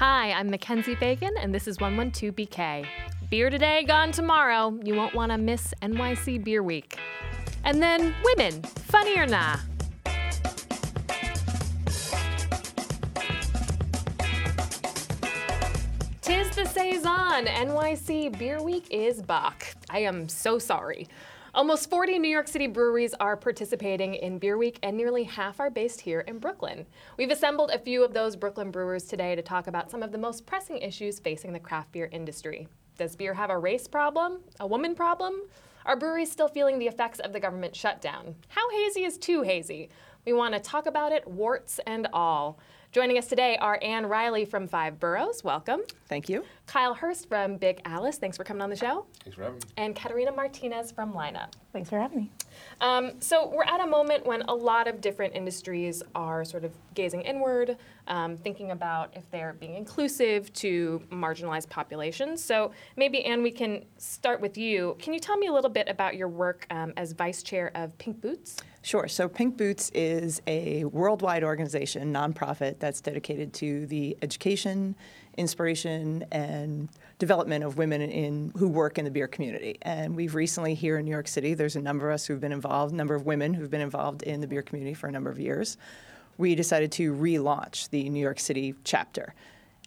Hi, I'm Mackenzie Fagan, and this is 112BK. Beer today, gone tomorrow. You won't want to miss NYC Beer Week. And then women, funny or nah? Tis the saison. NYC Beer Week is back. I am so sorry. Almost 40 New York City breweries are participating in Beer Week, and nearly half are based here in Brooklyn. We've assembled a few of those Brooklyn brewers today to talk about some of the most pressing issues facing the craft beer industry. Does beer have a race problem? A woman problem? Are breweries still feeling the effects of the government shutdown? How hazy is too hazy? We want to talk about it, warts and all. Joining us today are Anne Riley from Five Boroughs. Welcome. Thank you. Kyle Hurst from Big Alice. Thanks for coming on the show. Thanks for having me. And Katerina Martinez from Lineup. Thanks for having me. Um, so we're at a moment when a lot of different industries are sort of gazing inward, um, thinking about if they're being inclusive to marginalized populations. So maybe, Anne, we can start with you. Can you tell me a little bit about your work um, as vice chair of Pink Boots? Sure. So Pink Boots is a worldwide organization, nonprofit, that's dedicated to the education, inspiration, and development of women in who work in the beer community. And we've recently here in New York City, there's a number of us who've been involved, number of women who've been involved in the beer community for a number of years. We decided to relaunch the New York City chapter.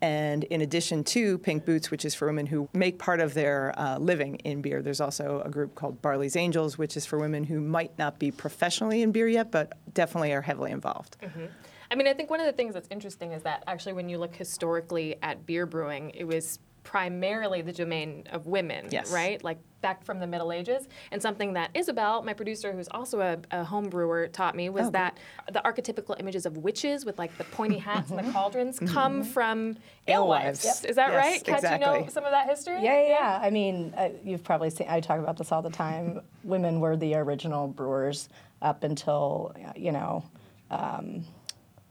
And in addition to Pink Boots, which is for women who make part of their uh, living in beer, there's also a group called Barley's Angels, which is for women who might not be professionally in beer yet, but definitely are heavily involved. Mm-hmm. I mean, I think one of the things that's interesting is that actually, when you look historically at beer brewing, it was primarily the domain of women, yes. right? Like back from the Middle Ages. And something that Isabel, my producer, who's also a, a home brewer, taught me was oh, that the archetypical images of witches with like the pointy hats and the cauldrons mm-hmm. come from alewives. Yep. Is that yes, right? Kat, exactly. you know some of that history? Yeah, yeah. yeah. I mean, uh, you've probably seen, I talk about this all the time. Women were the original brewers up until, you know, um,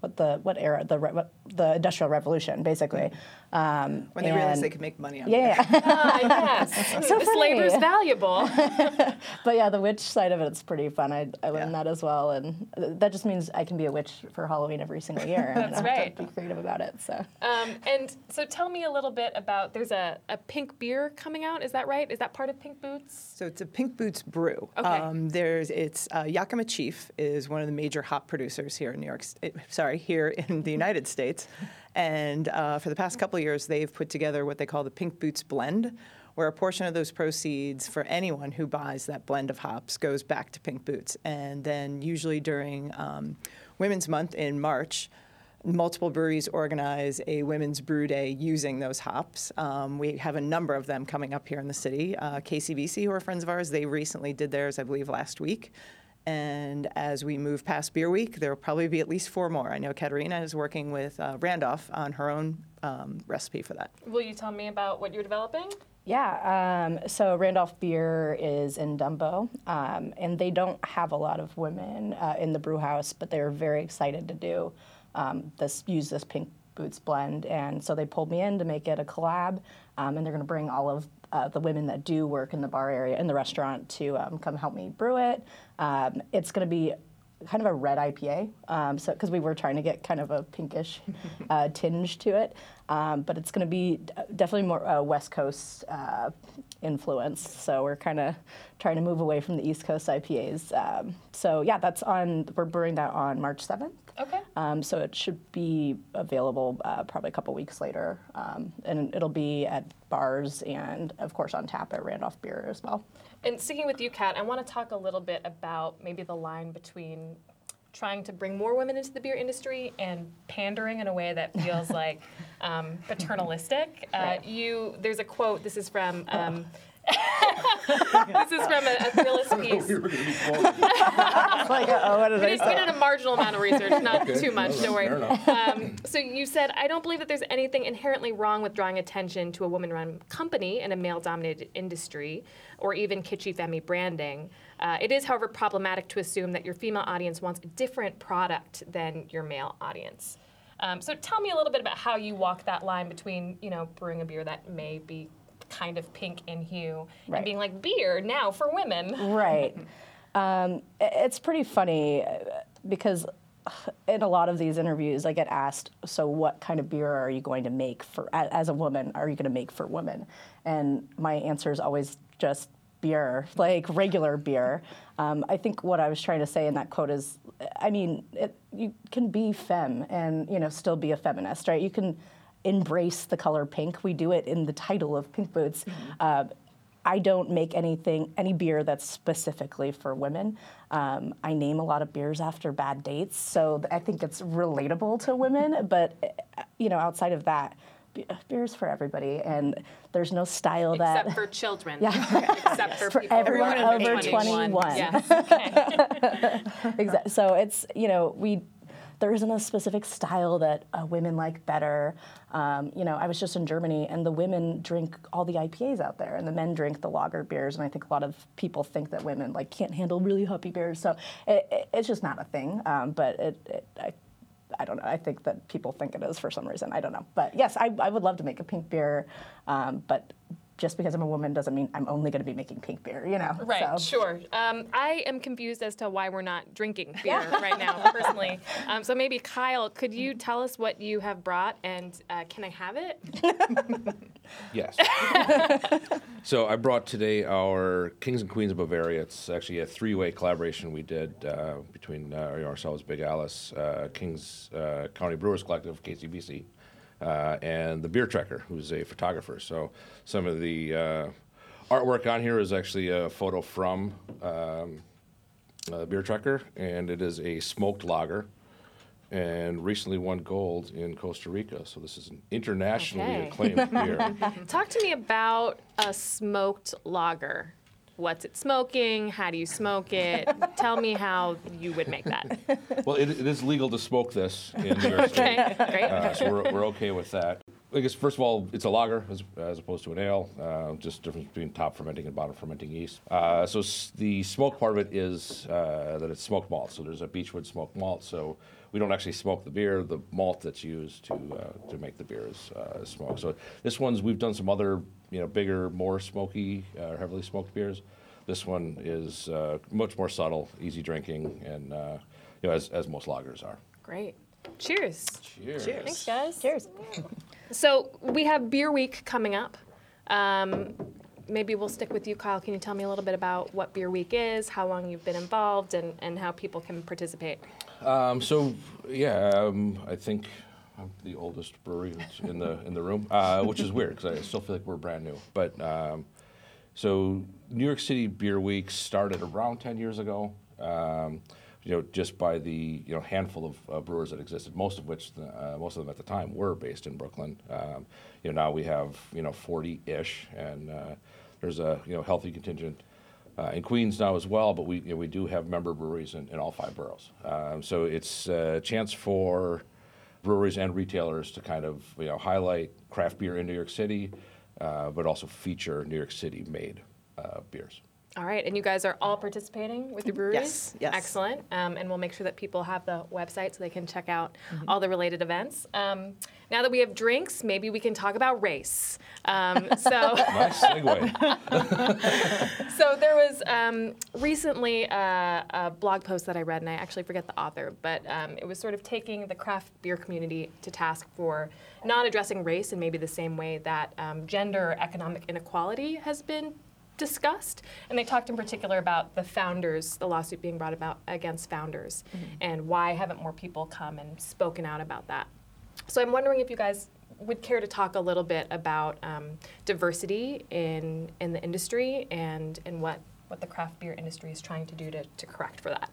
what the what era the what, the industrial revolution basically um, when they realized they could make money on yeah, it. Yeah. ah, yes. so this labor is valuable. but yeah, the witch side of it is pretty fun. I, I learned yeah. that as well, and that just means I can be a witch for Halloween every single year. That's and I right. Have to be creative about it. So. Um, and so tell me a little bit about. There's a, a pink beer coming out. Is that right? Is that part of Pink Boots? So it's a Pink Boots brew. Okay. Um, there's it's uh, Yakima Chief is one of the major hop producers here in New York. Sorry, here in the United States. And uh, for the past couple years, they've put together what they call the Pink Boots Blend, where a portion of those proceeds for anyone who buys that blend of hops goes back to Pink Boots. And then usually during um, Women's Month in March, multiple breweries organize a women's brew day using those hops. Um, we have a number of them coming up here in the city. Uh, KCBC, who are friends of ours, they recently did theirs, I believe, last week. And as we move past Beer Week, there will probably be at least four more. I know Katerina is working with uh, Randolph on her own um, recipe for that. Will you tell me about what you're developing? Yeah, um, so Randolph Beer is in Dumbo, um, and they don't have a lot of women uh, in the brew house, but they're very excited to do um, this, use this pink boots blend, and so they pulled me in to make it a collab, um, and they're going to bring all of uh, the women that do work in the bar area in the restaurant to um, come help me brew it. Um, it's going to be kind of a red IPA, um, so because we were trying to get kind of a pinkish uh, tinge to it, um, but it's going to be definitely more uh, West Coast uh, influence. So we're kind of trying to move away from the East Coast IPAs. Um, so yeah, that's on. We're brewing that on March seventh. Okay. Um, so it should be available uh, probably a couple weeks later, um, and it'll be at bars and of course on tap at Randolph Beer as well. And sticking with you, Kat, I want to talk a little bit about maybe the line between trying to bring more women into the beer industry and pandering in a way that feels like um, paternalistic. Uh, right. You, there's a quote. This is from. Um, this is from a, a Thrillist piece. We like, oh, what did we, I did, say? we did a marginal amount of research, not okay. too much, don't worry. Um, so you said, I don't believe that there's anything inherently wrong with drawing attention to a woman-run company in a male-dominated industry, or even kitschy femi branding. Uh, it is, however, problematic to assume that your female audience wants a different product than your male audience. Um, so tell me a little bit about how you walk that line between, you know, brewing a beer that may be kind of pink in hue right. and being like beer now for women. Right. Um, it's pretty funny uh, because in a lot of these interviews, I get asked, "So, what kind of beer are you going to make for as a woman? Are you going to make for women?" And my answer is always just beer, like regular beer. Um, I think what I was trying to say in that quote is, I mean, it, you can be femme and you know still be a feminist, right? You can embrace the color pink. We do it in the title of Pink Boots. Mm-hmm. Uh, I don't make anything, any beer that's specifically for women. Um, I name a lot of beers after bad dates, so I think it's relatable to women. But you know, outside of that, beer's for everybody, and there's no style Except that. Except for children. Yeah. Except for, for everyone over 21. 21. Yes. Okay. exactly. So it's you know we there isn't a specific style that uh, women like better. Um, you know, I was just in Germany, and the women drink all the IPAs out there, and the men drink the lager beers. And I think a lot of people think that women like can't handle really hoppy beers. So it, it, it's just not a thing. Um, but it, it I, I don't know. I think that people think it is for some reason. I don't know. But yes, I, I would love to make a pink beer, um, but just because I'm a woman doesn't mean I'm only going to be making pink beer, you know? Right, so. sure. Um, I am confused as to why we're not drinking beer right now, personally. Um, so maybe, Kyle, could you tell us what you have brought and uh, can I have it? yes. so I brought today our Kings and Queens of Bavaria. It's actually a three way collaboration we did uh, between uh, ourselves, Big Alice, uh, Kings uh, County Brewers Collective, KCBC uh, and the Beer Trekker, who's a photographer. So some of the uh, artwork on here is actually a photo from um, uh, Beer Trekker, and it is a smoked lager. And recently won gold in Costa Rica. So this is an internationally okay. acclaimed beer. Talk to me about a smoked lager what's it smoking? How do you smoke it? Tell me how you would make that. Well, it, it is legal to smoke this in New York State. okay, great. Uh, so we're, we're okay with that. I guess first of all, it's a lager as, as opposed to an ale. Uh, just difference between top fermenting and bottom fermenting yeast. Uh, so s- the smoke part of it is uh, that it's smoked malt. So there's a beechwood smoked malt. So we don't actually smoke the beer. The malt that's used to uh, to make the beer is uh, smoked. So this one's we've done some other you know bigger, more smoky, uh, heavily smoked beers. This one is much more subtle, easy drinking, and you know as, as most lagers are. Great. Cheers. Cheers. Cheers. Thanks, guys. Cheers. So we have Beer Week coming up. Um, maybe we'll stick with you, Kyle. Can you tell me a little bit about what Beer Week is, how long you've been involved, and, and how people can participate? Um, so, yeah, um, I think I'm the oldest brewery in the in the room, uh, which is weird because I still feel like we're brand new. But um, so, New York City Beer Week started around 10 years ago. Um, you know, just by the you know handful of uh, brewers that existed, most of which uh, most of them at the time were based in Brooklyn. Um, you know, now we have you know 40-ish, and uh, there's a you know healthy contingent uh, in Queens now as well. But we you know, we do have member breweries in, in all five boroughs, um, so it's a chance for breweries and retailers to kind of you know highlight craft beer in New York City, uh, but also feature New York City made uh, beers. All right, and you guys are all participating with your breweries? Yes, yes. Excellent. Um, and we'll make sure that people have the website so they can check out mm-hmm. all the related events. Um, now that we have drinks, maybe we can talk about race. Um, so nice segue. so there was um, recently a, a, blog post that I read, and I actually forget the author, but um, it was sort of taking the craft beer community to task for not addressing race in maybe the same way that um, gender or economic inequality has been discussed. And they talked in particular about the founders, the lawsuit being brought about against founders, mm-hmm. and why haven't more people come and spoken out about that. So I'm wondering if you guys would care to talk a little bit about um, diversity in in the industry and and what what the craft beer industry is trying to do to, to correct for that.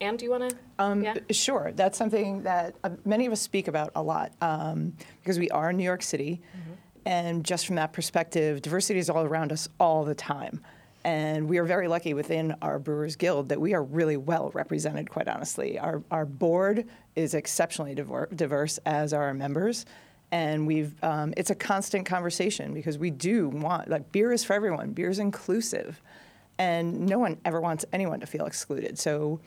Anne, do you want to? Um, yeah? Sure. That's something that uh, many of us speak about a lot um, because we are in New York City. Mm-hmm. And just from that perspective, diversity is all around us all the time. And we are very lucky within our Brewers Guild that we are really well represented, quite honestly. Our, our board is exceptionally diverse, as are our members. And we've, um, it's a constant conversation because we do want, like, beer is for everyone, beer is inclusive. And no one ever wants anyone to feel excluded. So,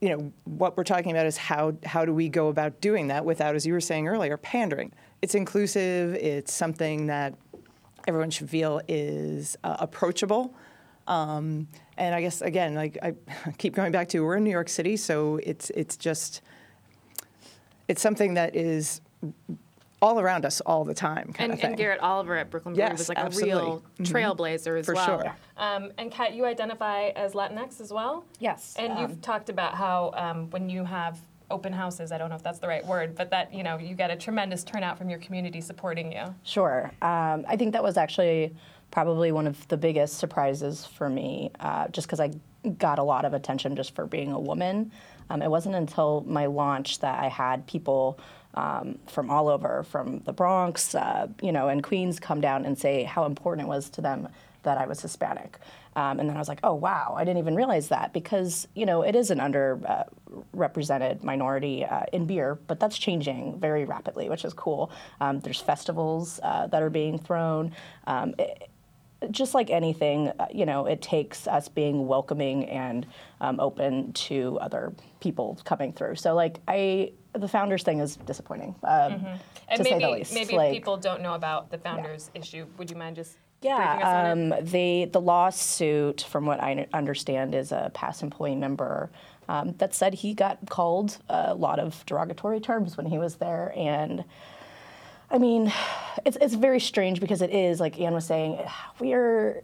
you know, what we're talking about is how, how do we go about doing that without, as you were saying earlier, pandering it's inclusive. It's something that everyone should feel is uh, approachable. Um, and I guess again, like I keep going back to, we're in New York City, so it's it's just it's something that is all around us all the time. Kind And, of thing. and Garrett Oliver at Brooklyn Brewery Yes, was like absolutely. a real trailblazer as For well. sure. Um, and Kat, you identify as Latinx as well? Yes, And um, you've talked about how um, when you have open houses, I don't know if that's the right word, but that you know you get a tremendous turnout from your community supporting you. Sure. Um, I think that was actually probably one of the biggest surprises for me, uh, just because I got a lot of attention just for being a woman. Um, it wasn't until my launch that I had people um, from all over, from the Bronx, uh, you know, and Queens, come down and say how important it was to them that I was Hispanic. Um, and then I was like, oh, wow, I didn't even realize that because, you know, it is an underrepresented minority uh, in beer, but that's changing very rapidly, which is cool. Um, there's festivals uh, that are being thrown. Um, it- just like anything, uh, you know, it takes us being welcoming and um, open to other people coming through. So, like, I, the founders thing is disappointing, um, And to say maybe the least. maybe Like- people don't know about the founders issue. Would you mind just Yeah, briefing us on it? um, the the lawsuit, from what I understand, is a past employee member um, that said he got called a lot of derogatory terms when he was there, and I mean, it's it's very strange because it is like Anne was saying, we're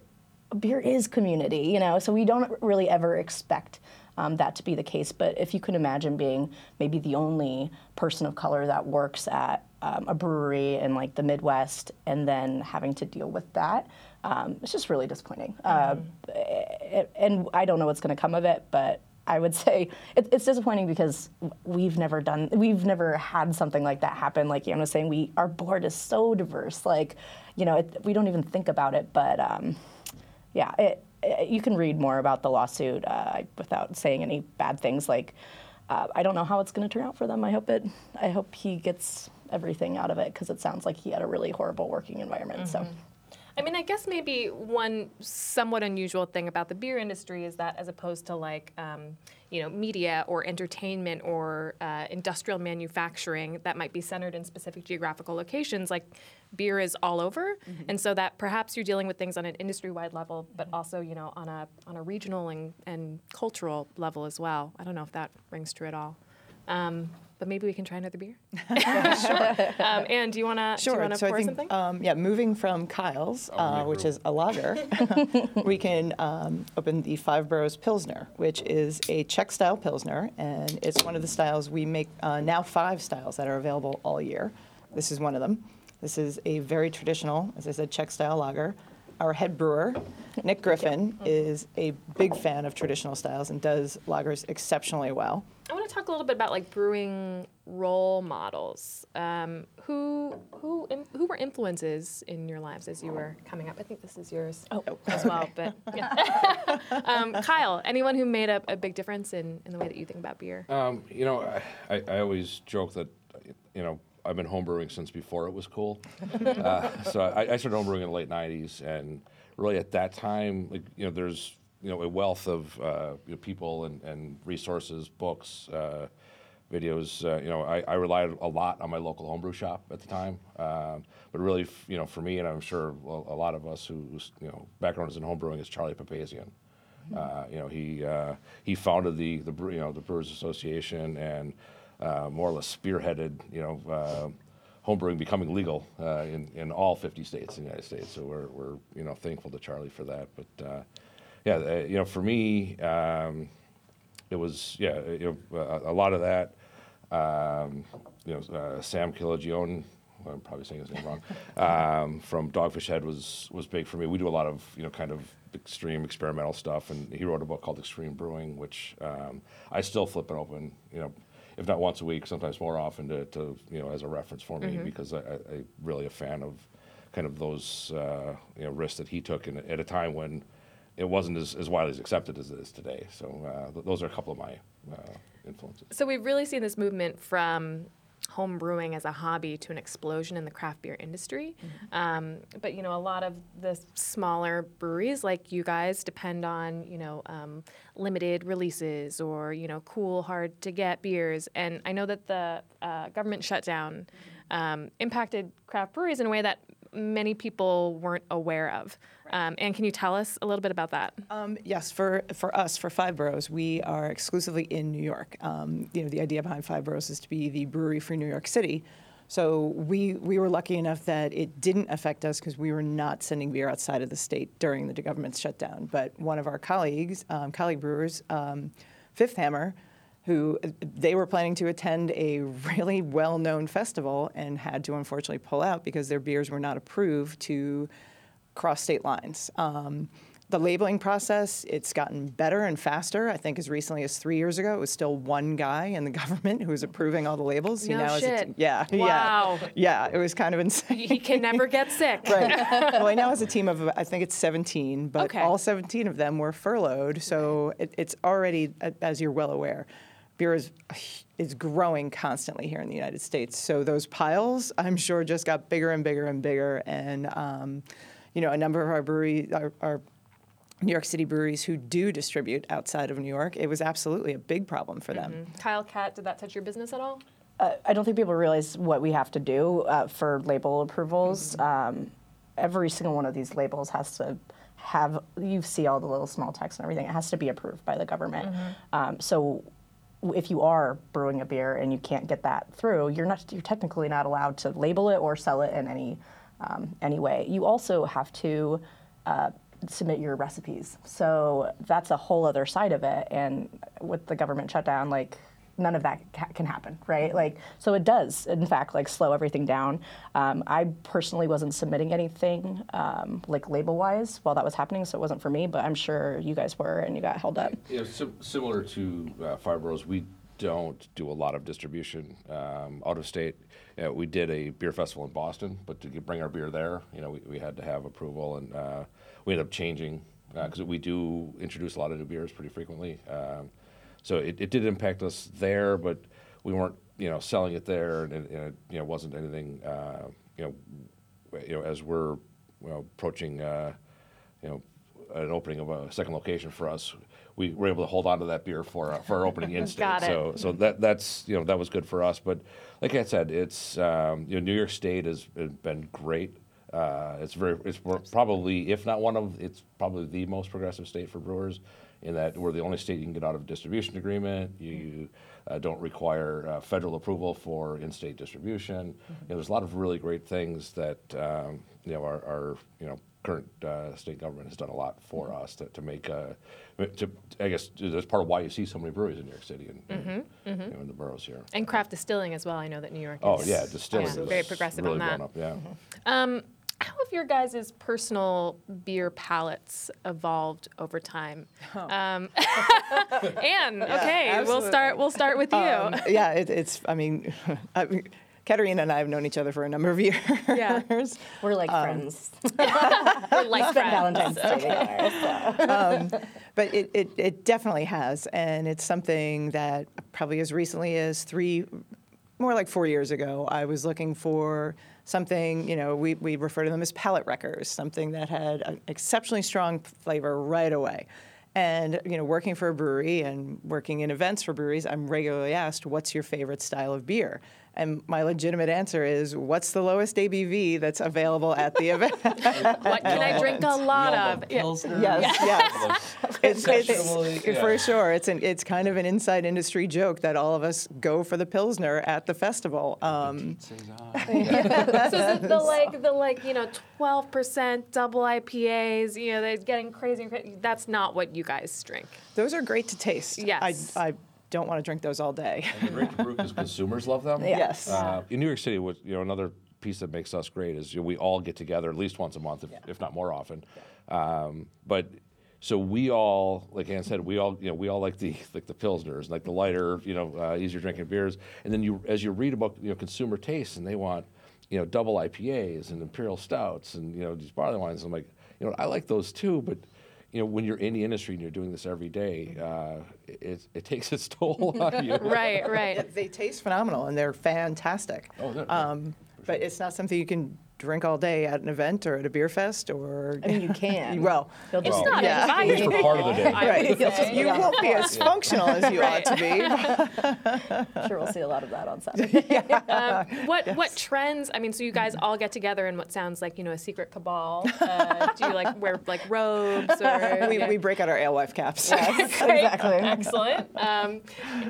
beer is community, you know, so we don't really ever expect. Um, that to be the case, but if you can imagine being maybe the only person of color that works at um, a brewery in like the Midwest, and then having to deal with that, um, it's just really disappointing. Uh, it- and I don't know what's going to come of it, but I would say it, it's disappointing because we've never done, we've never had something like that happen. Like Anne was saying, we our board is so diverse. Like, you know, it, we don't even think about it, but um, yeah, it, you can read more about the lawsuit uh, without saying any bad things. Like, uh, I don't know how it's going to turn out for them. I hope it. I hope he gets everything out of it because it sounds like he had a really horrible working environment. So. I mean, I guess maybe one somewhat unusual thing about the beer industry is that, as opposed to like, um, you know, media or entertainment or uh, industrial manufacturing that might be centered in specific geographical locations, like beer is all over, and so that perhaps you're dealing with things on an industry-wide level, but also, you know, on a on a regional and, and cultural level as well. I don't know if that rings true at all. Um, but maybe we can try another beer. sure. Um, Anne, do you wanna do you Sure. wanna So I think, something? um, yeah, moving from Kyle's, uh, which is a lager, we can um, open the Five Boroughs Pilsner, which is a Czech style Pilsner, and it's one of the styles we make uh, now five styles that are available all year. This is one of them. This is a very traditional, as I said, Czech style lager. Our head brewer, Nick Griffin, is a big fan of traditional styles and does lagers exceptionally well. I want to talk a little bit about like brewing role models. Um, who who im- who were influences in your lives as you were coming up? I think this is yours as well. But yeah. um, Kyle, anyone who made a, a big difference in, in the way that you think about beer? Um, you know, I, I, I always joke that, you know, I've been homebrewing since before it was cool. uh, so I, I started homebrewing in the late '90s, and really at that time, like, you know, there's you know a wealth of uh, you know, people and, and resources, books, uh, videos. Uh, you know, I, I relied a lot on my local homebrew shop at the time. Um, but really, f- you know, for me, and I'm sure a a lot of us who, who's, you know, background is in homebrewing is Charlie Papazian. Uh, you know, he uh, he founded the the you know the Brewers Association and uh, more or less spearheaded you know uh, homebrewing becoming legal uh, in in all 50 states in the United States. So we're we're you know thankful to Charlie for that. But uh, yeah, you know, for me, um, it was yeah, you know, a, lot of that. Um, you know, Sam Kilogione. I'm probably saying his name wrong. Um, from Dogfish Head was was big for me. We do a lot of you know kind of extreme experimental stuff, and he wrote a book called Extreme Brewing, which um, I still flip it open. You know, if not once a week, sometimes more often to, to you know as a reference for me because I, I, I'm really a fan of kind of those uh, you know risks that he took in, at a time when it wasn't as, as widely accepted as it is today. So uh, th- those are a couple of my uh, influences. So we've really seen this movement from home brewing as a hobby to an explosion in the craft beer industry. Um, but you know, a lot of the smaller breweries like you guys depend on you know um, limited releases or you know cool, hard to get beers. And I know that the uh, government shutdown um, impacted craft breweries in a way that many people weren't aware of. Um, and can you tell us a little bit about that? Um, yes, for, for us, for Five Boroughs, we are exclusively in New York. Um, you know, the idea behind Five Boroughs is to be the brewery for New York City. So we, we were lucky enough that it didn't affect us because we were not sending beer outside of the state during the government shutdown. But one of our colleagues, um, colleague brewers, um, Fifth Hammer, who they were planning to attend a really well-known festival and had to unfortunately pull out because their beers were not approved to cross state lines. Um, the labeling process, it's gotten better and faster. I think as recently as three years ago, it was still one guy in the government who was approving all the labels. No now shit. Has a, yeah, Wow. yeah, yeah. It was kind of insane. He can never get sick. right. Well, he now has a team of I think it's 17, but Okay. all 17 of them were furloughed. So it, it's already, as you're well aware, beer is is growing constantly here in the United States. So those piles, I'm sure, just got bigger and bigger and bigger. And um, you know, a number of our breweries, our, our New York City breweries who do distribute outside of New York, it was absolutely a big problem for them. Kyle Kat, did that touch your business at all? Uh, I don't think people realize what we have to do uh, for label approvals. Um, every single one of these labels has to have, you see all the little small text and everything, it has to be approved by the government. Um, so if you are brewing a beer and you can't get that through, you're not, you're technically not allowed to label it or sell it in any, um, any way. You also have to uh, submit your recipes. So that's a whole other side of it. And with the government shutdown, like none of that ca- can happen, right? Like, so it does, in fact, like slow everything down. Um, I personally wasn't submitting anything um, like label-wise while that was happening, so it wasn't for me. But I'm sure you guys were, and you got held up. Know, sim- similar to uh, Five Boroughs, we don't do a lot of distribution um, out of state. Uh, we did a beer festival in Boston, but to bring our beer there, you know, we, we had to have approval, and uh, we ended up changing because we do introduce a lot of new beers pretty frequently. Um, so it, it did impact us there, but we weren't, you know, selling it there, and it, and it you know wasn't anything, uh, you know, you know, as we're you know, approaching. Uh, you know, an opening of a second location for us, we were able to hold on to that beer for our, for our opening in state. So so that that's you know that was good for us. But like I said, it's um, you know New York State has been great. Uh, it's very it's probably if not one of it's probably the most progressive state for brewers in that we're the only state you can get out of a distribution agreement. You uh, don't require uh, federal approval for in-state distribution. You know, there's a lot of really great things that um, you know our, our you know current uh, state government has done a lot for us to, to make uh, to I guess that's part of why you see so many breweries in New York City and, and you know, in the boroughs here. And craft distilling as well. I know that New York Oh is yeah, distilling yeah, is very progressive really on that. up. Yeah. Um, how have your guys' personal beer palates evolved over time? Um, Anne, okay, we'll start. We'll start with you. Um, yeah, it, it's. I mean, I, mean, Katerina and I have known each other for a number of years. Yeah. We're like um, friends. We're like Spent friends. Valentine's Day together. so. Um, but it, it, it definitely has, and it's something that probably as recently as three, more like four years ago, I was looking for something, you know, we, we refer to them as palate wreckers, something that had an exceptionally strong flavor right away. And, you know, working for a brewery and working in events for breweries, I'm regularly asked, what's your favorite style of beer? And my legitimate answer is, what's the lowest ABV that's available at the event? What can I drink a lot of? Yeah. Yes, yes. It's, Exceptionally, it's, yeah. For sure, it's an, it's kind of an inside industry joke that all of us go for the pilsner at the festival. Um, So is it the like the like you know twelve percent double IPAs? You know they're getting crazy. That's not what you guys drink. those are great to taste. Yes. I, I don't want to drink those all day. They're great to brew because consumers love them. Yes. Uh, in New York City, what you know, another piece that makes us great is you know, we all get together at least once a month, if, if not more often. Um, but so we all, like Anne said, we all you know we all like the like the pilsners, like the lighter, you know, uh, easier drinking beers. And then you, as you read about you know consumer tastes, and they want you know double IPAs and imperial stouts and you know these barley wines. I'm like, you know, I like those too, but you know, when you're in the industry and you're doing this every day, uh, it, it takes its toll on you. Right, right. they taste phenomenal and they're fantastic. Oh, they're- um, but it's not something you can drink all day at an event or at a beer fest or. I mean, you can. Well, You'll It's just, Well, not yeah. At least for part of the day. I Right. would say. You won't be as functional as you ought to be. Sure we'll see a lot of that on Saturday. Um, what what trends? I mean, so you guys all get together in what sounds like you know a secret cabal. Uh, do you like wear like robes or? We, we break out our alewife caps. Great. exactly. Excellent. Um,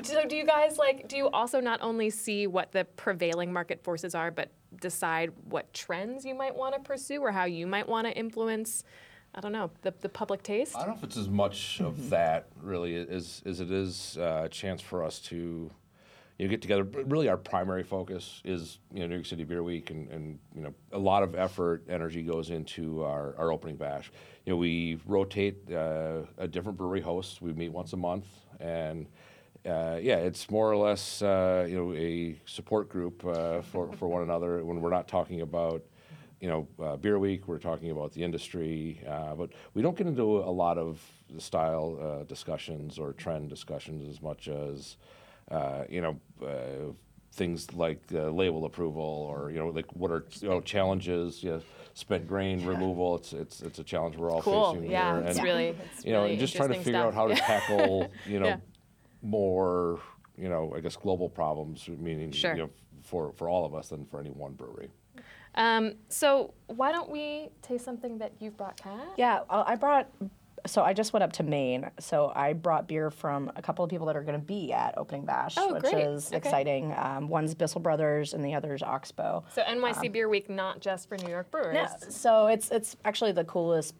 so, do you guys like? Do you also not only see what the prevailing market forces are, but decide what trends you might want to pursue or how you might want to influence? I don't know the, the public taste. I don't know if it's as much of that really as, as it is uh, a chance for us to you know, get together. But really, our primary focus is you know New York City Beer Week, and, and you know a lot of effort, energy goes into our, our opening bash. You know, we rotate uh, a different brewery host. We meet once a month, and uh, yeah, it's more or less uh, you know a support group uh, for for one another when we're not talking about you know, uh, Beer Week, we're talking about the industry, uh, but we don't get into a lot of the style uh, discussions or trend discussions as much as, uh, you know, uh, things like uh, label approval or, you know, like what are you know, challenges, you know, spent grain removal. It's, it's, it's a challenge we're all Cool. facing Yeah, here. it's And, really it's you know, really and just trying to figure out how to tackle, you know, Yeah. More, you know, I guess global problems, meaning, Sure. you know, for, for all of us than for any one brewery. Um, so why don't we taste something that you've brought, Kat? Yeah, uh, I brought. So I just went up to Maine. So I brought beer from a couple of people that are going to be at Opening Bash, Oh, which great. is Okay. exciting. Um, one's Bissell Brothers and the other's Oxbow. So NYC Beer Week, not just for New York brewers. Yeah, so it's it's actually the coolest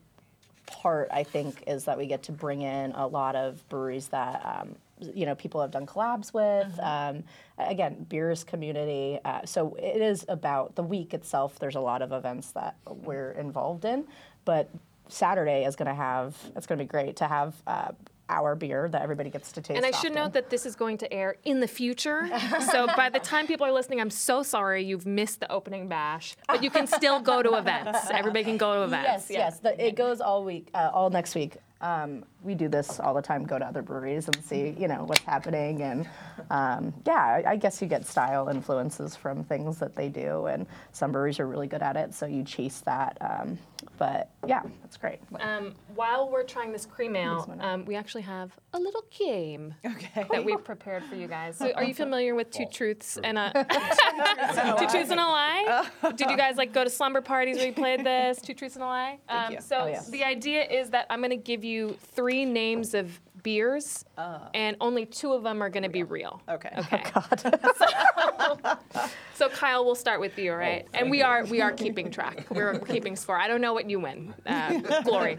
part I think is that we get to bring in a lot of breweries that um, you know people have done collabs with. Um, again, beers community. Uh, so it is about the week itself. There's a lot of events that we're involved in, but Saturday is going to have it's going to be great to have. Uh, our beer that everybody gets to taste. And I should note that this is going to air in the future. so by the time people are listening, I'm so sorry you've missed the opening bash, but you can still go to events. Everybody can go to events. Yes, yes. The, it goes all week, uh, all next week. Um, we do this all the time. Go to other breweries and see, you know, what's happening, and um, yeah, I, I guess you get style influences from things that they do, and some breweries are really good at it, so you chase that. Um, but yeah, that's great. Um, while we're trying this cream ale, um, we actually have a little game Okay. that we've prepared for you guys. So are you familiar with Two Truths and a Two Truths and a Lie? Did you guys like go to slumber parties where you played this? Two Truths and a Lie. Um, you. So Oh, yeah. the idea is that I'm going to give you three names of beers, and only two of them are going to be real. Okay. Okay. God. So Kyle, we'll start with you, all right? and we are we are keeping track. We're keeping score. I don't know what you win, uh, Glory.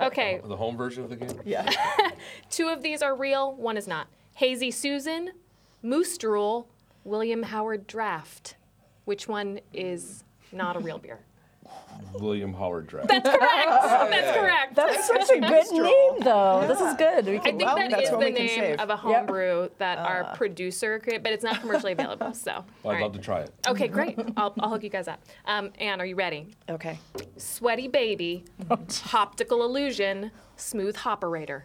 Okay, The home version of the game? Yeah. two of these are real. One is not. Hazy Susan, Moose Drool, William Howard Draft. Which one is not a real beer? William Howard Draft. That's correct. That's correct. That's such a good name, though. This is good. We I think Well, that's the name save. of a home brew that our producer created, but it's not commercially available. So, Well, I'd right. love to try it. Okay, great. I'll, I'll hook you guys up. Um, Anne, are you ready? Okay. Sweaty Baby, Optical Illusion, Smooth Hoperator.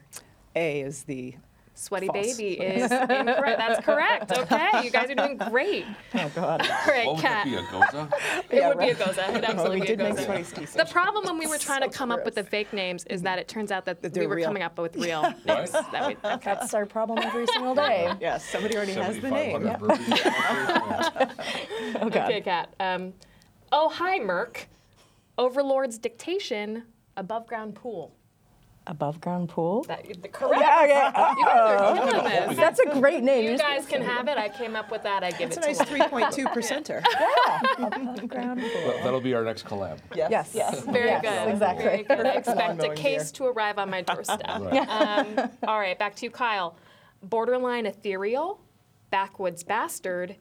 A is the. Sweaty False. Baby is incorrect. That's correct. Okay, you guys are doing great. oh God. All right, What would that be, a Gose? It Yeah, would be a right. Gose. It would absolutely we be did a make Gose. Sweaty Stacy. The problem when we were trying to So come up with the fake names is that it turns out that, That we they're were real. coming up with real names. that we, okay. That's our problem every single day. Yes, somebody already has the name. 7,500 breweries. Oh God. Okay, Kat. Um, oh, hi, Merc. Overlord's Dictation, Above Ground Pool. Above ground pool. That, correct. Yeah, okay. You guys are killing this. That's a great name. You guys can have it. I came up with that. I give It's it a nice to you. 3.2 percenter. Above ground pool. That'll be our next collab. Yes. Yes. yes. Very yes, good. Exactly. Very good. Perfect Expect a lawn-mowing case to arrive on my doorstep. Right. Um, all right, back to you, Kyle. Borderline ethereal, backwoods bastard.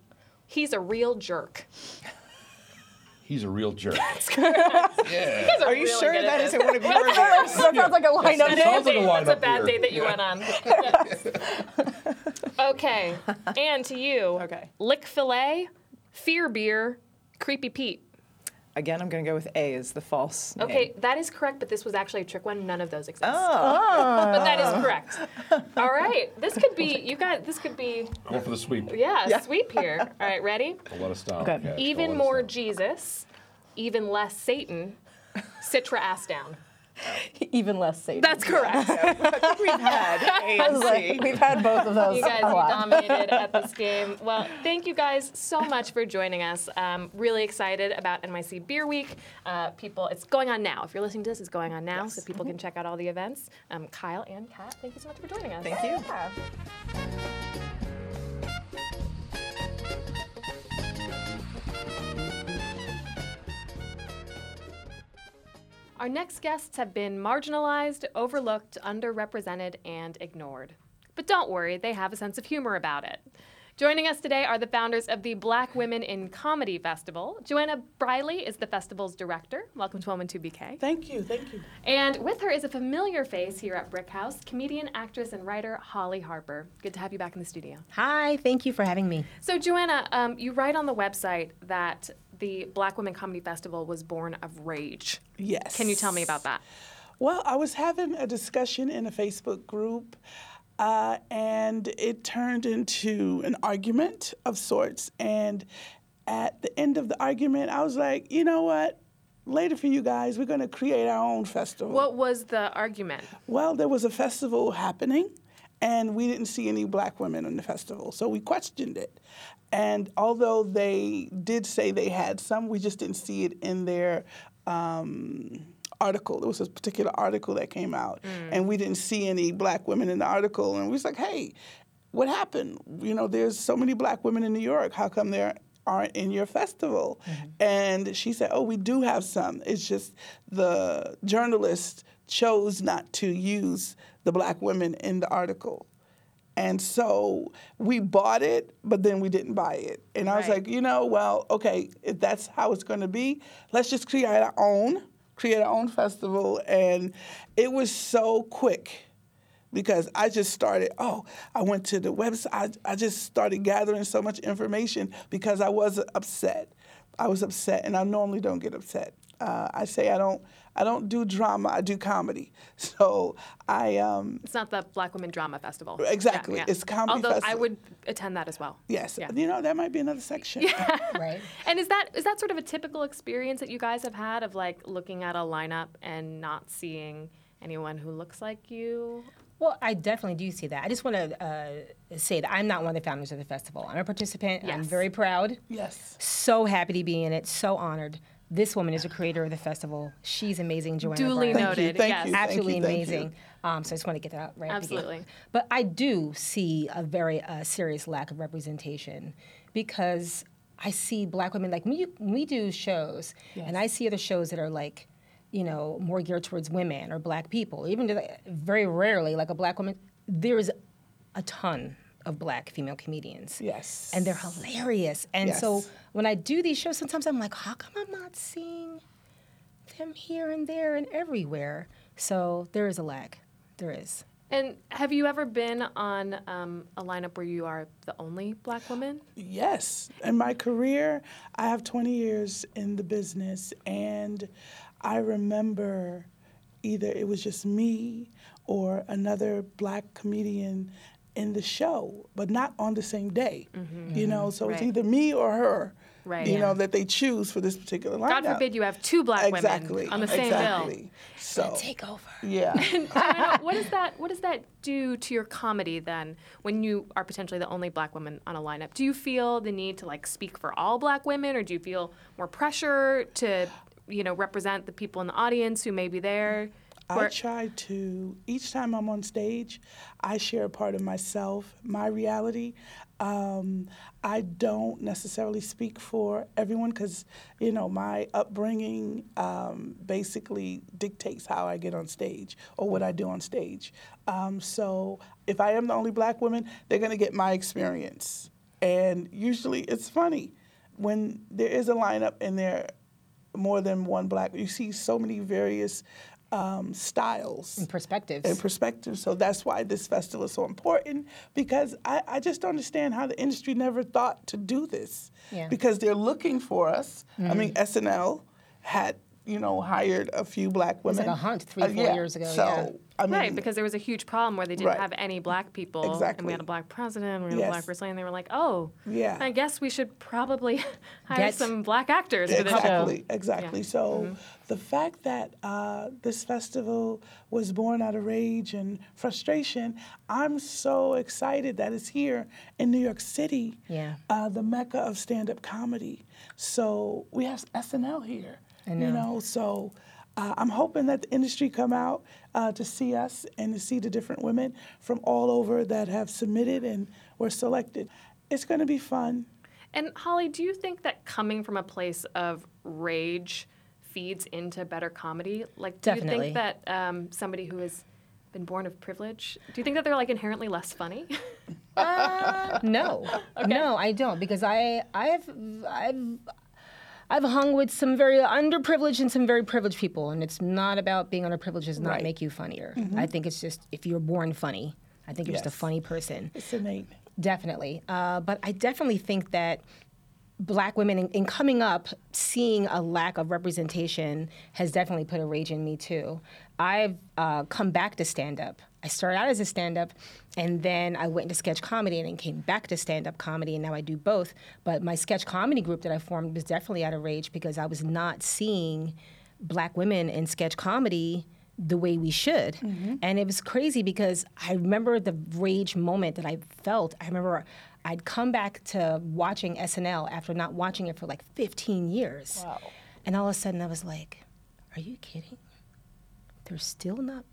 He's a real jerk. He's a real jerk. yeah. Are you sure that isn't one of your beers? That sounds like a lineup That is name. Sounds like a date. That's a bad beer. date that you went on. Yes. okay, and to you. Okay. Lick fillet, fear beer, creepy Pete. Again, I'm going to go with A as the false. name. Okay, that is correct, but this was actually a trick one. None of those exist. Oh. But that is ah. correct. All right, this could be you got this could be go for the sweep. yeah, Yeah. sweep here. All right, ready? Don't let us down. Okay. Kat. Don't Even more down. Jesus, even less Satan, Citra ass down. Even less Satan. That's correct. We've had A and C. We've had both of those. You guys, a lot. dominated at this game. Well, thank you guys so much for joining us. Um, really excited about NYC Beer Week. Uh, people, it's going on now. If you're listening to this, it's going on now, so people can check out all the events. Um, Kyle and Kat, thank you so much for joining us. Thank you. Yeah. Our next guests have been marginalized, overlooked, underrepresented, and ignored. But don't worry, they have a sense of humor about it. Joining us today are the founders of the Black Women in Comedy Festival. Joanna Briley is the festival's director. Welcome to 112BK. Thank you, thank you. And with her is a familiar face here at BRIC House, comedian, actress, and writer Holly Harper. Good to have you back in the studio. Hi, thank you for having me. So, Joanna, um, you write on the website that the Black Women Comedy Festival was born of rage. Yes. Can you tell me about that? Well, I was having a discussion in a Facebook group, uh, and it turned into an argument of sorts. And at the end of the argument, I was like, you know what? Later for you guys, we're going to create our own festival. What was the argument? Well, there was a festival happening, and we didn't see any black women in the festival, so we questioned it. And although they did say they had some, we just didn't see it in their um, article. There was a particular article that came out, and we didn't see any black women in the article. And we was like, hey, what happened? You know, there's so many black women in New York. How come there aren't in your festival? And she said, oh, we do have some. It's just the journalist chose not to use the black women in the article. And so we bought it, but then we didn't buy it. And I was Right. like, you know, well, okay, if that's how it's going to be, let's just create our own, create our own festival. And it was so quick because I just started, oh, I went to the website, I, I just started gathering so much information because I was upset. I was upset, and I normally don't get upset. Uh, I say I don't, I don't do drama, I do comedy. So I, um, It's not the Black Women Drama Festival. Exactly. It's a comedy Although I would attend that as well. yes, Yeah. you know, that might be another section. Yeah. Right. And is that is that sort of a typical experience that you guys have had of like looking at a lineup and not seeing anyone who looks like you? Well, I definitely do see that. I just want to uh, say that I'm not one of the founders of the festival. I'm a participant. Yes. I'm very proud. Yes. So happy to be in it. So honored. This woman is a creator of the festival. She's amazing, Joanna. Duly Bryant. Thank you, noted. thank yes. you. Absolutely thank you. amazing. Um, so I just want to get that out right at the beginning. Absolutely. But I do see a very uh, serious lack of representation because I see black women like when, you, when we do shows, and I see other shows that are like, you know, more geared towards women or black people, even to the, very rarely like a black woman. There is a ton of black female comedians. Yes. And they're hilarious. And so when I do these shows, sometimes I'm like, how come I'm not seeing them here and there and everywhere? So there is a lag. There is. And have you ever been on um, a lineup where you are the only black woman? Yes. In my career, I have 20 years in the business, and I remember either it was just me or another black comedian in the show, but not on the same day. Mm-hmm. You know, mm-hmm. so it's either me or her. Right. You Yeah. know that they choose for this particular lineup. God forbid you have two black exactly. women on the same exactly. So Take over. yeah. bill. Joanna, what does that what does that do to your comedy then when you are potentially the only black woman on a lineup? Do you feel the need to like speak for all black women or do you feel more pressure to you know represent the people in the audience who may be there? I try to, each time I'm on stage, I share a part of myself, my reality. Um, I don't necessarily speak for everyone because, you know, my upbringing um, basically dictates how I get on stage or what I do on stage. Um, so if I am the only black woman, they're going to get my experience. And usually it's funny when there is a lineup and there more than one black. You see so many various um, styles And perspectives. and perspectives. So that's why this festival is so important because I, I just don't understand how the industry never thought to do this. Yeah. Because they're looking for us. I mean, SNL had you know, hired a few black women. It was women. like a hunt three, Uh, four yeah. years ago, So yeah. I mean, right, because there was a huge problem where they didn't Right. have any black people, Exactly. and we had a black president, we had a black first lady, and they were like, "Oh, Yeah. I guess we should probably hire Get- some black actors for this show." Exactly, exactly. Yeah. So the fact that uh, this festival was born out of rage and frustration, I'm so excited that it's here in New York City, Yeah. uh, the mecca of stand-up comedy. So we have SNL here, I you know. know. So uh, I'm hoping that the industry come out uh, to see us and to see the different women from all over that have submitted and were selected. It's going to be fun. And Holly, do you think that coming from a place of rage feeds into better comedy? Like, do you think that um, somebody who has been born of privilege, do you think that they're like inherently less funny? No, no, I don't because I I've I've I've hung with some very underprivileged and some very privileged people, and it's not about being underprivileged does not Right. make you funnier. I think it's just if you're born funny, I think you're just a funny person. It's innate. Definitely. Uh, but I definitely think that black women, in, in coming up, seeing a lack of representation has definitely put a rage in me too. I've uh, come back to stand up. I started out as a stand up, and then I went into sketch comedy and then came back to stand up comedy, and now I do both. But my sketch comedy group that I formed was definitely out of rage because I was not seeing black women in sketch comedy the way we should. And it was crazy because I remember the rage moment that I felt. I remember I'd come back to watching SNL after not watching it for like 15 years. Wow. And all of a sudden I was like, are you kidding? There's still not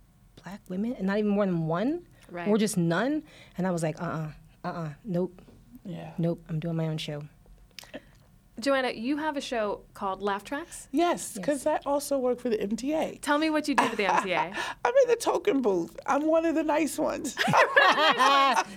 black women and not even more than one? Right. Or just none? And I was like, uh-uh, uh-uh, nope, Yeah. nope, I'm doing my own show. Joanna, you have a show called Laugh Tracks. Yes, because I also work for the MTA. Tell me what you do for the MTA. I'm in the token booth. I'm one of the nice ones.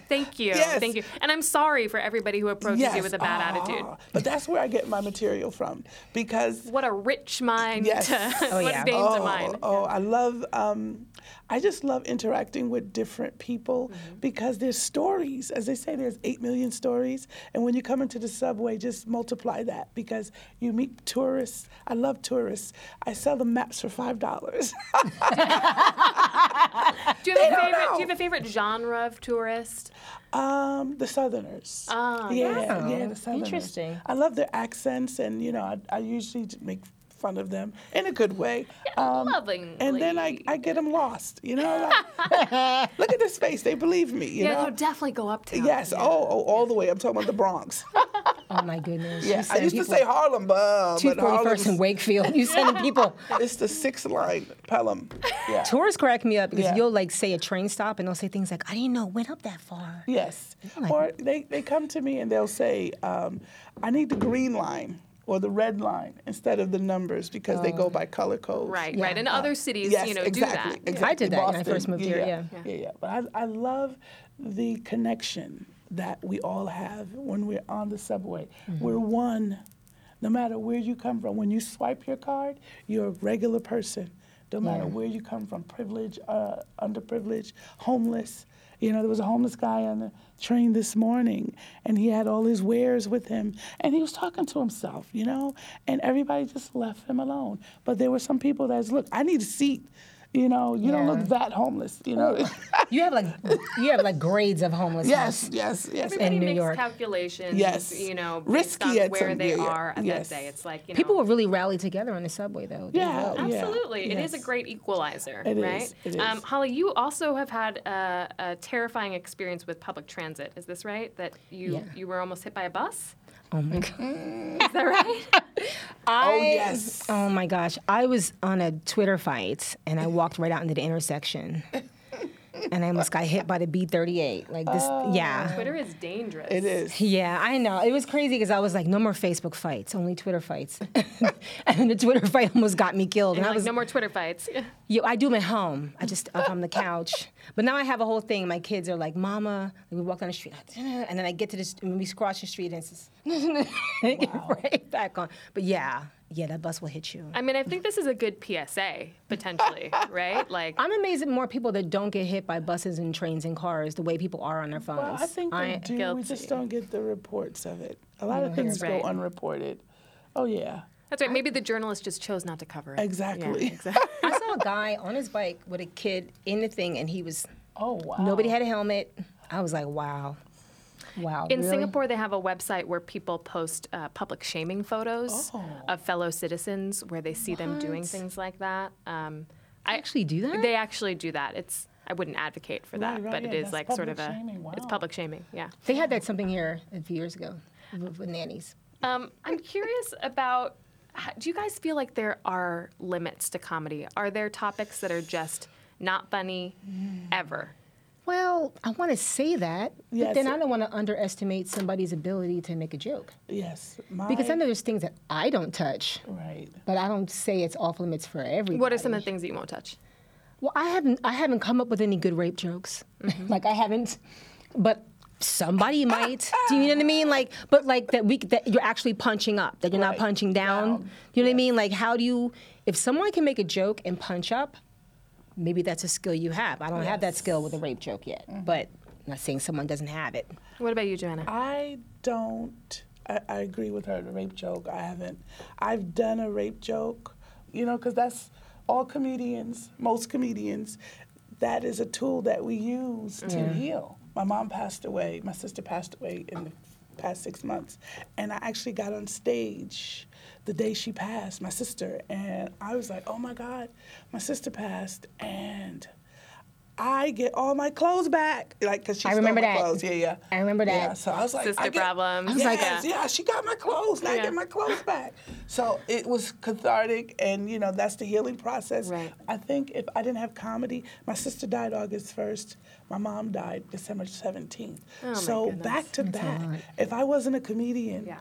Thank you. Yes. Thank you. And I'm sorry for everybody who approaches you with a bad Ah, attitude. But that's where I get my material from because What a rich mind. Yes. what yeah. veins oh, of mine. oh, I love. Um, I just love interacting with different people Mm-hmm. because there's stories. As they say, there's eight million stories, and when you come into the subway, just multiply that because you meet tourists. I love tourists. I sell them maps for five dollars. Do you have a favorite? know. Do you have a favorite genre of tourist? Um, the Southerners. Ah, yeah, Oh, yeah, the Southerners. interesting. I love their accents, and you know, I, I usually j- make fun of them in a good way. Um, lovingly. And then I, I get them lost. You know, like, look at this face. They believe me. You Yeah, know. no, definitely go up to Yes. Oh, oh, all the way. I'm talking about the Bronx. Oh my goodness. yeah. I used to say Harlem, but, but 241st Harlem's, in Wakefield. You sending people. it's the sixth line, Pelham. Yeah. Tourists crack me up because Yeah. you'll like say a train stop and they'll say things like, I didn't know it went up that far. Yes. like- Or they, they come to me and they'll say, um, I need the green line or the red line instead of the numbers because they go by color codes. Right, Yeah. right. And other cities, Yes, you know, exactly, do that. exactly. I did that when I first moved here, Yeah, yeah. yeah, yeah. But I, I love the connection that we all have when we're on the subway. Mm-hmm. We're one, no matter where you come from. When you swipe your card, you're a regular person. No matter Yeah. where you come from, privileged, uh, underprivileged, homeless. You know, there was a homeless guy on the train this morning, and he had all his wares with him, and he was talking to himself, you know, and everybody just left him alone. But there were some people that's, look, I need a seat. You know, you don't look that homeless. You know. You have like you have like grades of homelessness. yes, yes, yes. Everybody In New makes York. calculations, Yes. you know, based Risky on at where some- they yeah, yeah. are at Yes. that day. It's like, you know. People will really rally together on the subway though. They Yeah, will. yeah. Absolutely. It is a great equalizer, It is, right? it Um. Holly, you also have had a, a terrifying experience with public transit. Is this right? That you, Yeah. you were almost hit by a bus? Oh my mm, god. Is that right? Oh, I, yes. Oh my gosh. I was on a Twitter fight and I walked right out into the intersection. And I almost got hit by the B38. Like this, oh. yeah. Twitter is dangerous. It is. Yeah, I know. It was crazy because I was like, no more Facebook fights, only Twitter fights. and the Twitter fight almost got me killed. And And, I like, was, no more Twitter fights. Yo, I do them at home. I just up on the couch. But now I have a whole thing. My kids are like, "Mama," like we walk down the street, and then I get to this, and we cross the street, and it's just get right back on. But yeah, yeah, that bus will hit you. I mean, I think this is a good PSA, potentially, right? Like, I'm amazed at more people that don't get hit by buses and trains and cars the way people are on their phones. Well, I think they do. We just don't get the reports of it. A lot of mm-hmm. things go unreported. Oh yeah. That's right. Maybe the journalist just chose not to cover it. Exactly. Yeah, exactly. I saw a guy on his bike with a kid in the thing, and he was Oh wow. nobody had a helmet. I was like, wow, wow. In really? Singapore, they have a website where people post uh, public shaming photos Oh. of fellow citizens where they see them doing things like that. Um, I actually do that? They actually do that. It's I wouldn't advocate for that, Right, right, but it yeah, is like sort of a public shaming, it's public shaming. Yeah. they had that something here a few years ago with, with nannies. Um, I'm curious about. H- Do you guys feel like there are limits to comedy? Are there topics that are just not funny ever? Well, I want to say that, but Yes. then I don't want to underestimate somebody's ability to make a joke. Yes. My, Because I know there's things that I don't touch, Right. but I don't say it's off limits for everybody. What are some of the things that you won't touch? Well, I haven't I haven't come up with any good rape jokes. Mm-hmm. like I haven't, but somebody might. Do you know what I mean? Like, but like that we that you're actually punching up, that you're not punching down. down, You know what I mean? Like, how do you? If someone can make a joke and punch up, maybe that's a skill you have. I don't have that skill with a rape joke yet, mm-hmm. but I'm not saying someone doesn't have it. What about you, Joanna? I don't. I, I agree with her. The rape joke. I haven't. I've done a rape joke. You know, because that's all comedians. Most comedians. That is a tool that we use to mm. heal. My mom passed away. My sister passed away in the past six months, and I actually got on stage the day she passed. My sister and I was like, "Oh my God, my sister passed," and. I get all my clothes back, like because she I stole remember my that. clothes. Yeah, yeah. I remember that. Yeah, so I was like, Sister I get, problems. I was like- yes, yeah, she got my clothes. Now I get my clothes back. So it was cathartic, and you know that's the healing process. Right. I think if I didn't have comedy, my sister died August first. My mom died December seventeenth. Oh, my so goodness. back to That's back. If I wasn't a comedian, Yeah.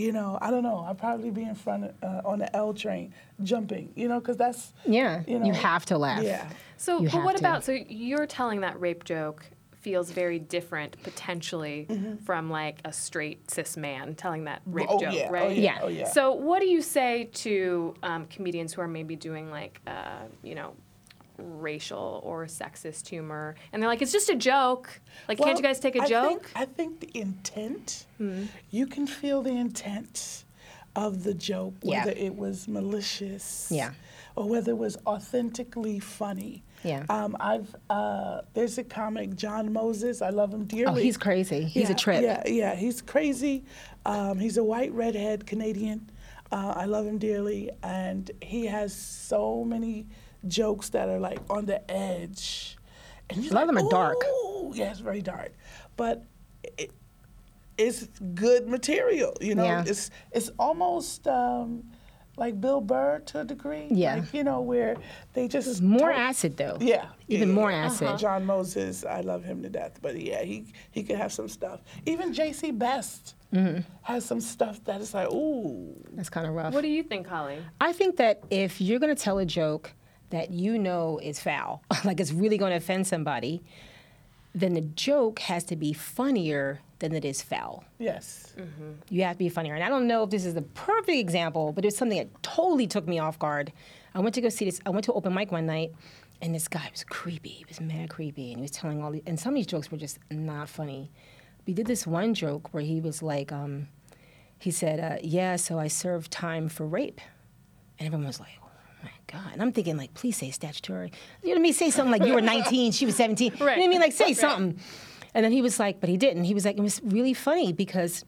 You know, I don't know. I'd probably be in front of, uh, on the L train jumping. You know, because that's Yeah, You you, have to laugh. yeah. So, You but what to. about? So you're telling that rape joke feels very different potentially from like a straight cis man telling that rape oh joke, yeah, right? oh yeah, Yeah. oh yeah. So what do you say to um, comedians who are maybe doing like, uh, you know, racial or sexist humor, and they're like, it's just a joke. Like, can't you guys take a I joke? Think, I think the intent, Hmm. you can feel the intent of the joke, Yeah. whether it was malicious Yeah. or whether it was authentically funny. Yeah. Um, I've uh, there's a comic, John Moses. I love him dearly. Oh, he's crazy. He's yeah, a trip. Yeah, yeah, he's crazy. Um, he's a white redhead Canadian. Uh, I love him dearly, and he has so many jokes that are like on the edge. And A lot of them are dark. Ooh, yeah, it's very dark, but it, it's good material. You know, Yeah. it's it's almost. Um, like Bill Burr to a degree, Yeah. like, you know, where they just More talk- acid though. yeah, Even yeah, more yeah. acid. John Moses, I love him to death, but yeah, he he could have some stuff. Even J.C. Best Mm-hmm. has some stuff that is like, ooh, That's kind of rough. What do you think, Holly? I think that if you're going to tell a joke that you know is foul, like it's really going to offend somebody, then the joke has to be funnier than it is foul. yes, You have to be funnier. And I don't know if this is the perfect example, but it was something that totally took me off guard. I went to go see this. I went to open mic one night, and this guy was creepy. He was mad creepy, and he was telling all these. And some of these jokes were just not funny. We did this one joke where he was like, um, he said, uh, "Yeah, so I served time for rape," and everyone was like. Oh my God. And I'm thinking, like, please say statutory. You know what I mean? Say something like you were 19, she was 17. You know what I mean? Like, say something. And then he was like, but he didn't. He was like, it was really funny because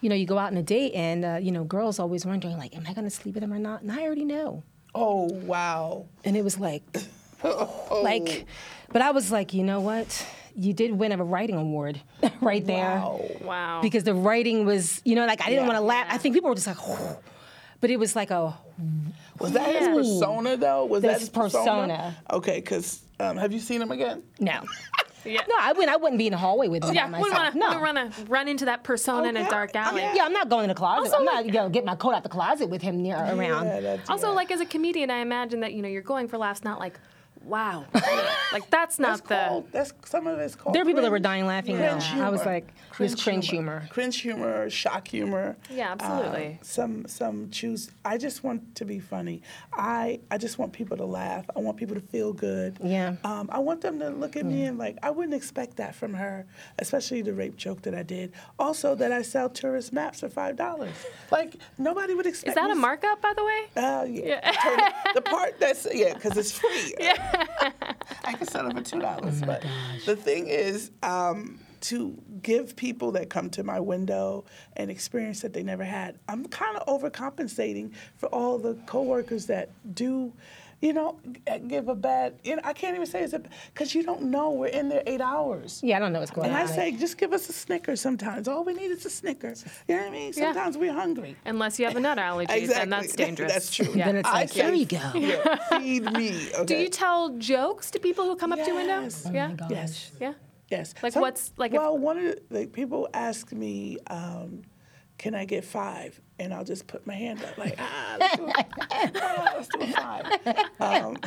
you know, you go out on a date and, uh, you know, girls always wondering, like, am I going to sleep with him or not? And I already know. oh wow, And it was like, like, but I was like, you know what? You did win a writing award right there. wow, Wow. Because the writing was, you know, like, I didn't Yeah. want to laugh. I think people were just like, but it was like a, was that his persona though? Was That's that his his persona? persona. Okay, because um, have you seen him again? no. yeah. No, I wouldn't, I wouldn't be in the hallway with him Yeah, by we myself. want to no. run, run into that persona in a Okay. dark alley. Yeah. Yeah, I'm not going in the closet. Also, I'm not, you know, get my coat out the closet with him near around. Yeah, that's, Also, yeah. like as a comedian, I imagine that you know you're going for laughs, not like Wow. like that's not That's the. called. That's some of it's called. There are people that were dying laughing, cringe though. I was humor. like, it was cringe humor. cringe humor, shock humor. Yeah, absolutely. Uh, some some choose. I just want to be funny. I I just want people to laugh. I want people to feel good. Yeah. Um, I want them to look at me and like I wouldn't expect that from her, especially the rape joke that I did. Also, that I sell tourist maps for five dollars. Like nobody would expect. Is that me a to- markup, by the way? uh, yeah. Turn- the part that's yeah, because it's free. Yeah. I can sell them for two dollars. but the thing is, um, to give people that come to my window an experience that they never had, I'm kind of overcompensating for all the coworkers that do. You know, g- give a bad. You know, I can't even say it's a because you don't know we're in there eight hours. Yeah, I don't know what's going And on. And I say, just give us a Snicker sometimes. All we need is a Snicker. You know what I mean? Yeah. Sometimes we're hungry. Unless you have a nut allergy, then that's dangerous. That's true. Yeah. Then it's I like, say, here you go. yeah, feed me. Okay? Do you tell jokes to people who come up to your window? Yes. Oh yeah. Yes. Yeah. Yes. Like what's- like if- Well, one of the like, people ask me, um, "Can I get five? And I'll just put my hand up, like, ah, let's do. Ah, let's do a five. Um,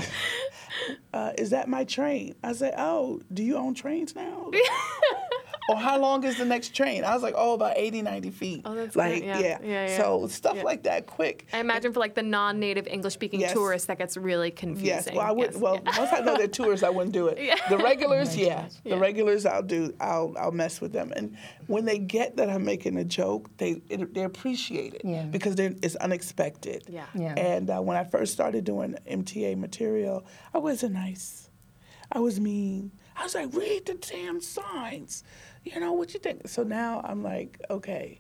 uh, is that my train? I say, oh, do you own trains now? or how long is the next train? I was like, oh, about 80, 90 feet. Oh, that's like, good. Yeah. yeah. Yeah, yeah. So stuff Yeah. like that, quick. I imagine for like the non-native English-speaking Yes. tourists, that gets really confusing. Yes. Well, I would. Yes. Well, once I know they're tourists, I wouldn't do it. The regulars, yeah. The regulars, I'll do. I'll I'll mess with them. And when they get that I'm making a joke, they it, they appreciate it Yeah. because it's unexpected. Yeah. Yeah. And uh, when I first started doing MTA material, I wasn't nice. I was mean. I was like, read the damn signs. You know what you think? So now I'm like, okay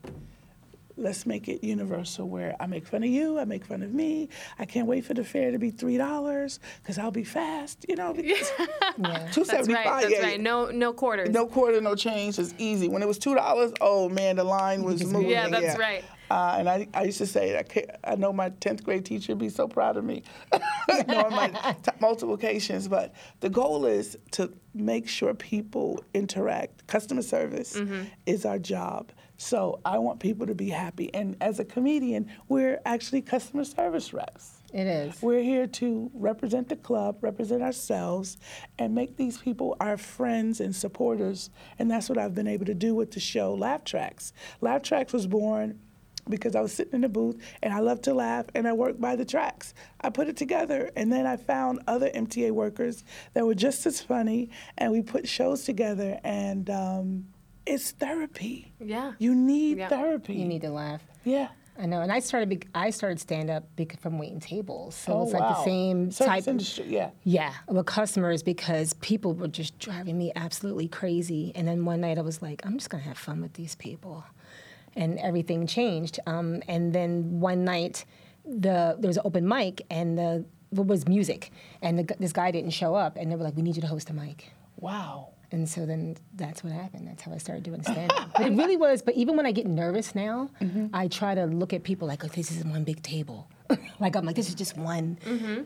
let's make it universal where I make fun of you, I make fun of me. I can't wait for the fare to be three dollars because I'll be fast, you know. Because Yeah. two That's right. That's yeah, right. No, no quarters. no quarter, no change. It's easy. When it was two dollars, oh man, the line was moving. Yeah, that's right. Uh, and I, I used to say, I, I know my 10th grade teacher would be so proud of me, knowing my t- multiplications. But the goal is to make sure people interact. Customer service Mm-hmm. is our job. So I want people to be happy. And as a comedian, we're actually customer service reps. It is. We're here to represent the club, represent ourselves, and make these people our friends and supporters. And that's what I've been able to do with the show Laugh Tracks. Laugh Tracks was born because I was sitting in the booth and I love to laugh and I work by the tracks. I put it together and then I found other MTA workers that were just as funny and we put shows together and um, it's therapy. Yeah. You need Yeah. therapy. You need to laugh. Yeah. I know, and I started. bec- I started stand up bec- from waiting tables, so Oh, it's like the same Service type. industry, yeah. Yeah, with customers because people were just driving me absolutely crazy. And then one night I was like, I'm just gonna have fun with these people, and everything changed. Um, and then one night, the there was an open mic and the what was music, and the, this guy didn't show up, and they were like, we need you to host a mic. Wow. And so then that's what happened. That's how I started doing stand up. but it really was. But even when I get nervous now, I try to look at people like, oh, this is one big table. like, I'm like, this is just one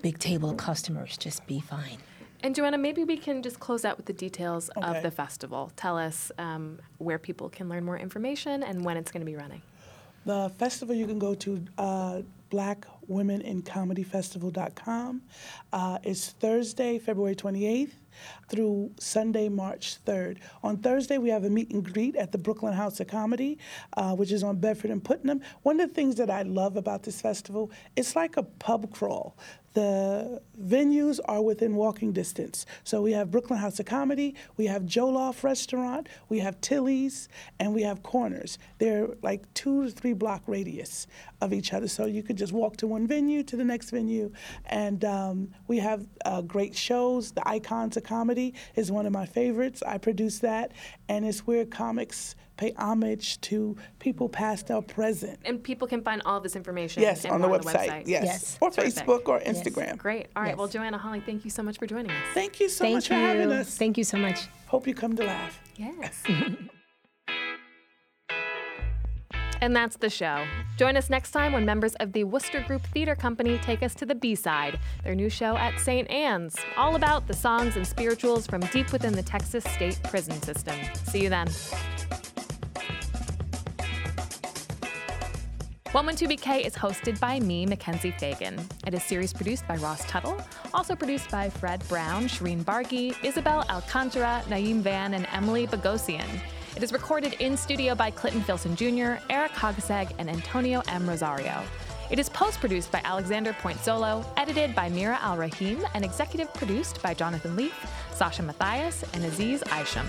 big table of customers. Just be fine. And Joanna, maybe we can just close out with the details Okay. of the festival. Tell us um, where people can learn more information and when it's going to be running. The festival you can go to uh, blackwomenincomedyfestival.com. Uh, it's Thursday, February 28th through Sunday, March 3rd. On Thursday, we have a meet and greet at the Brooklyn House of Comedy, uh, which is on Bedford and Putnam. One of the things that I love about this festival, it's like a pub crawl. The venues are within walking distance. So we have Brooklyn House of Comedy, we have Jollof Restaurant, we have Tilly's, and we have Corners. They're like two to three block radius of each other. So you could just walk to one venue to the next venue. And um, we have uh, great shows. The Icons of Comedy is one of my favorites. I produce that, and it's where comics pay homage to people past or present. And people can find all this information Yes, on the more website. Yes. Yes. Or Terrific. Facebook or Instagram. Great. All right. Yes. Well, Joanna Holly, thank you so much for joining us. Thank you so Thank much you. for having us. Thank you so much. Hope you come to laugh. Yes. and that's the show. Join us next time when members of the Wooster Group Theater Company take us to the B side, their new show at St. Ann's, all about the songs and spirituals from deep within the Texas state prison system. See you then. 112BK is hosted by me, Mackenzie Fagan. It is series produced by Ross Tuttle, also produced by Fred Brown, Shireen Bargi, Isabel Alcantara, Naeem Van, and Emily Bogosian. It is recorded in studio by Clinton Filson Jr., Eric Hogseg, and Antonio M. Rosario. It is post produced by Alexander Point Solo, edited by Mira Al Rahim, and executive produced by Jonathan Leaf, Sasha Matthias, and Aziz Isham.